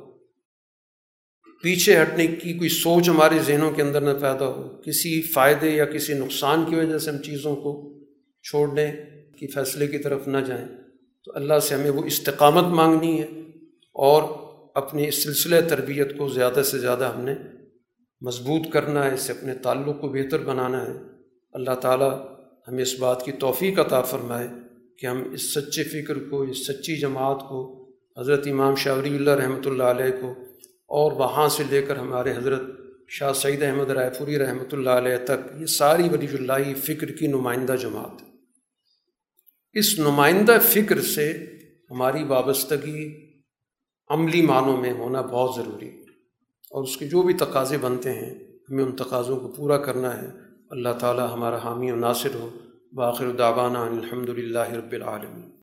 Speaker 1: پیچھے ہٹنے کی کوئی سوچ ہمارے ذہنوں کے اندر نہ پیدا ہو، کسی فائدے یا کسی نقصان کی وجہ سے ہم چیزوں کو چھوڑنے کی فیصلے کی طرف نہ جائیں۔ تو اللہ سے ہمیں وہ استقامت مانگنی ہے اور اپنے اس سلسلہ تربیت کو زیادہ سے زیادہ ہم نے مضبوط کرنا ہے، اس سے اپنے تعلق کو بہتر بنانا ہے۔ اللہ تعالیٰ ہمیں اس بات کی توفیق عطا فرمائے۔ کہ ہم اس سچے فکر کو، اس سچی جماعت کو، حضرت امام شاوری اللہ رحمۃ اللہ علیہ کو اور وہاں سے لے کر ہمارے حضرت شاہ سعید احمد رائے پوری رحمۃ اللہ علیہ تک، یہ ساری ولی اللہ فکر کی نمائندہ جماعت اس نمائندہ فکر سے ہماری وابستگی عملی معنوں میں ہونا بہت ضروری اور اس کے جو بھی تقاضے بنتے ہیں، ہمیں ان تقاضوں کو پورا کرنا ہے۔ اللہ تعالی ہمارا حامی و ناصر ہو۔ باخر دعوانا الحمد للہ رب العالمین